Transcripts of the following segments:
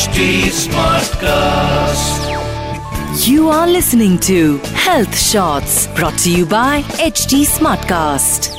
HD Smartcast. You are listening to Health Shots brought to you by HD Smartcast.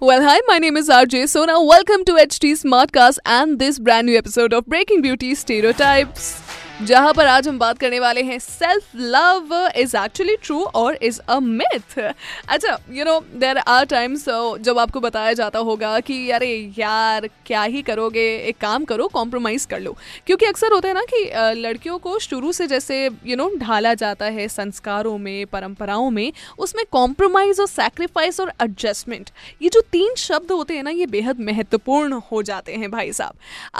Well, hi, my name is RJ Sona. Welcome to HD Smartcast and this brand new episode of Breaking Beauty Stereotypes. जहाँ पर आज हम बात करने वाले हैं self love is actually true और is a myth अच्छा you know there are times जब आपको बताया जाता होगा कि, अरे यार, क्या ही करोगे? एक काम करो कॉम्प्रोमाइज़ कर लो। क्योंकि अक्सर होता है ना कि लड़कियों को शुरू से जैसे यू नो ढाला जाता है संस्कारों में, परंपराओं में, उसमें कॉम्प्रोमाइज़ और सेक्रीफाइस और एडजस्टमेंट ये जो तीन शब्द होते हैं ना, ये बेहद महत्वपूर्ण हो जाते हैं भाई साहब।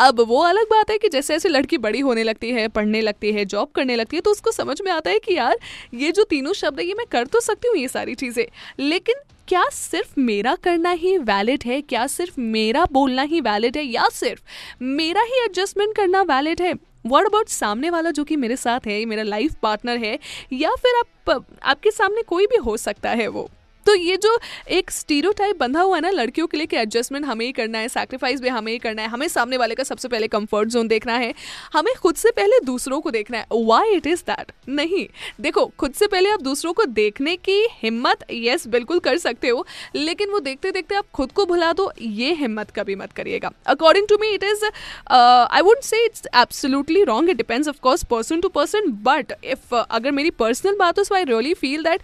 अब वो अलग बात है कि जैसे जैसे लड़की बड़ी होने लगती है पढ़ने लगती है जॉब करने लगती है तो उसको समझ में आता है कि यार, ये जो तीनों शब्द है, ये मैं कर तो सकती हूँ ये सारी चीज़ें। लेकिन क्या सिर्फ़ मेरा करना ही वैलिड है? क्या सिर्फ़ मेरा बोलना ही वैलिड है? या सिर्फ़ मेरा ही एडजस्टमेंट करना वैलिड है? वर्ड अबाउट सामने वाला जो कि मेरे साथ है, मेरा लाइफ पार्टनर है, या फिर आप, आपके सामने कोई भी हो सकता है वो? तो ये जो एक टाइप बंधा हुआ है ना, लड़कियों के लिए कि एडजस्टमेंट हमें ही करना है सैक्रिफाइस भी हमें ही करना है, हमें सामने वाले का सबसे पहले कंफर्ट जोन देखना है, हमें खुद से पहले दूसरों को देखना है। वाई इट इज़ दैट नहीं, देखो, खुद से पहले आप दूसरों को देखने की हिम्मत यस बिल्कुल कर सकते हो, लेकिन वो देखते देखते आप खुद को भुला दो, ये हिम्मत कभी मत करिएगा। According to me it is I would say it's absolutely wrong it depends of course person to person but if अगर मेरी पर्सनल बात हो so I really feel that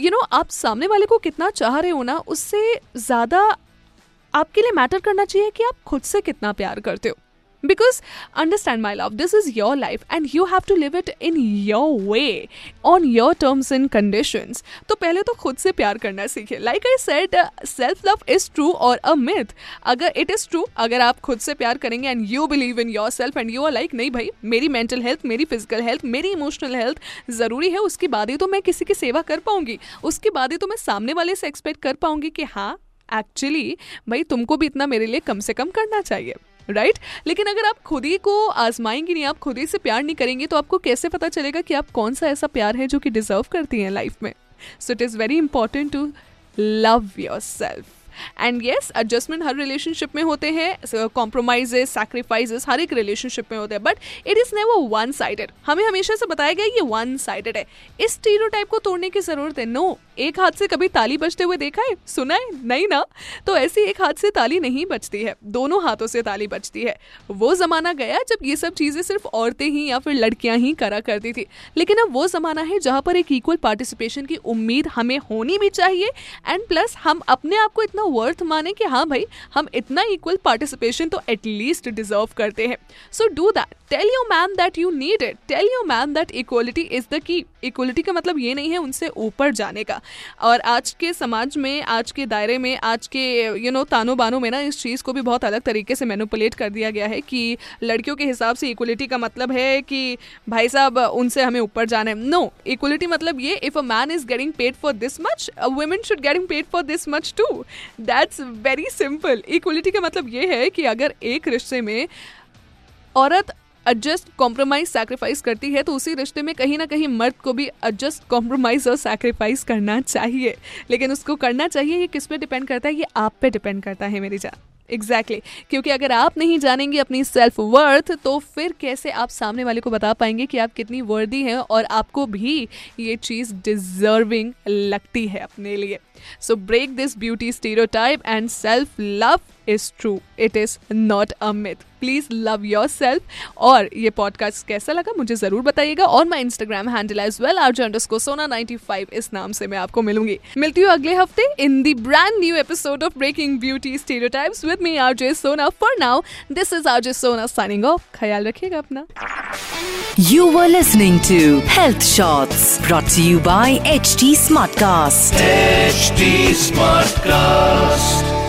you know आप सामने वाले को कितना चाह रहे हो ना, उससे ज़्यादा आपके लिए मैटर करना चाहिए कि आप खुद से कितना प्यार करते हो। Because, understand, my love, this is your life and you have to live it in your way, on your terms and conditions. तो पहले तो खुद से प्यार करना सीखे like I said self love is true और अ मिथ अगर इट इज़ ट्रू अगर आप खुद से प्यार करेंगे and you believe in yourself and you are like नहीं भाई, मेरी मेंटल हेल्थ मेरी फ़िज़िकल हेल्थ मेरी इमोशनल हेल्थ ज़रूरी है, उसके बाद ही तो मैं किसी की सेवा कर पाऊँगी। उसके बाद ही तो मैं सामने वाले से एक्सपेक्ट कर पाऊँगी कि हाँ एक्चुअली भाई तुमको भी इतना मेरे लिए कम से कम करना चाहिए। Right right? लेकिन अगर आप खुद ही को आजमाएँगे नहीं, आप खुद ही से प्यार नहीं करेंगे तो आपको कैसे पता चलेगा कि आप कौन सा ऐसा प्यार है जो कि डिजर्व करती हैं लाइफ में? So it is very important to love yourself and yes adjustment her relationship में होते हैं कॉम्प्रोमाइजेज सैक्रिफाइजेस हर एक रिलेशनशिप में होते हैं but it is never one sided हमें हमेशा से बताया गया ये वन साइडेड है। इस टीरो को तोड़ने की ज़रूरत है। नो एक हाथ से कभी ताली बजते हुए देखा है? सुना है? नहीं ना? तो ऐसी एक हाथ से ताली नहीं बजती है। दोनों हाथों से ताली बजती है। वो ज़माना गया जब ये सब चीज़ें सिर्फ़ औरतें ही या फिर लड़कियाँ ही करा करती थी। लेकिन अब वो ज़माना है जहाँ पर एक इक्वल पार्टिसिपेशन की उम्मीद हमें होनी भी चाहिए। एंड प्लस हम अपने आप को इतना वर्थ माने कि हाँ भाई, हम इतना इक्वल पार्टिसिपेशन तो एटलीस्ट डिजर्व करते हैं। So do that tell you man that you need it tell you man that equality is the key equality का मतलब ये नहीं है उनसे ऊपर जाने का। और आज के समाज में, आज के दायरे में, आज के यू नो तानो बानो में ना इस चीज़ को भी बहुत अलग तरीके से मैनुपुलेट कर दिया गया है कि लड़कियों के हिसाब से इक्वलिटी का मतलब है कि भाई साहब, उनसे हमें ऊपर जाना है। नो इक्वलिटी मतलब ये if a man is getting paid for this much women should getting paid for this much too that's very simple equality का मतलब ये है कि अगर एक रिश्ते में औरत एडजस्ट कॉम्प्रोमाइज सैक्रिफाइस करती है तो उसी रिश्ते में कहीं ना कहीं मर्द को भी एडजस्ट कॉम्प्रोमाइज और सैक्रिफाइस करना चाहिए। लेकिन उसको करना चाहिए, ये किस पे डिपेंड करता है? ये आप पे डिपेंड करता है मेरी जान। Exactly exactly. क्योंकि अगर आप नहीं जानेंगे अपनी सेल्फ वर्थ तो फिर कैसे आप सामने वाले को बता पाएँगे कि आप कितनी वर्दी हैं और आपको भी ये चीज़ डिजर्विंग लगती है अपने लिए। So break this beauty stereotype and self love is true it is not a myth please love yourself और ये पॉडकास्ट कैसा लगा मुझे ज़रूर बताइएगा और मैं Instagram handle as well R जर्नस को सोना नाइनटी फाइव इस नाम से मैं आपको मिलूँगी। मिलती हूँ अगले हफ़्ते in the brand new episode of breaking beauty stereotypes with me R J Sona for now this is R J Sona signing off ख्याल रखिएगा अपना। You were listening to Health Shots brought to you by HT Smartcast. HD Smartcast.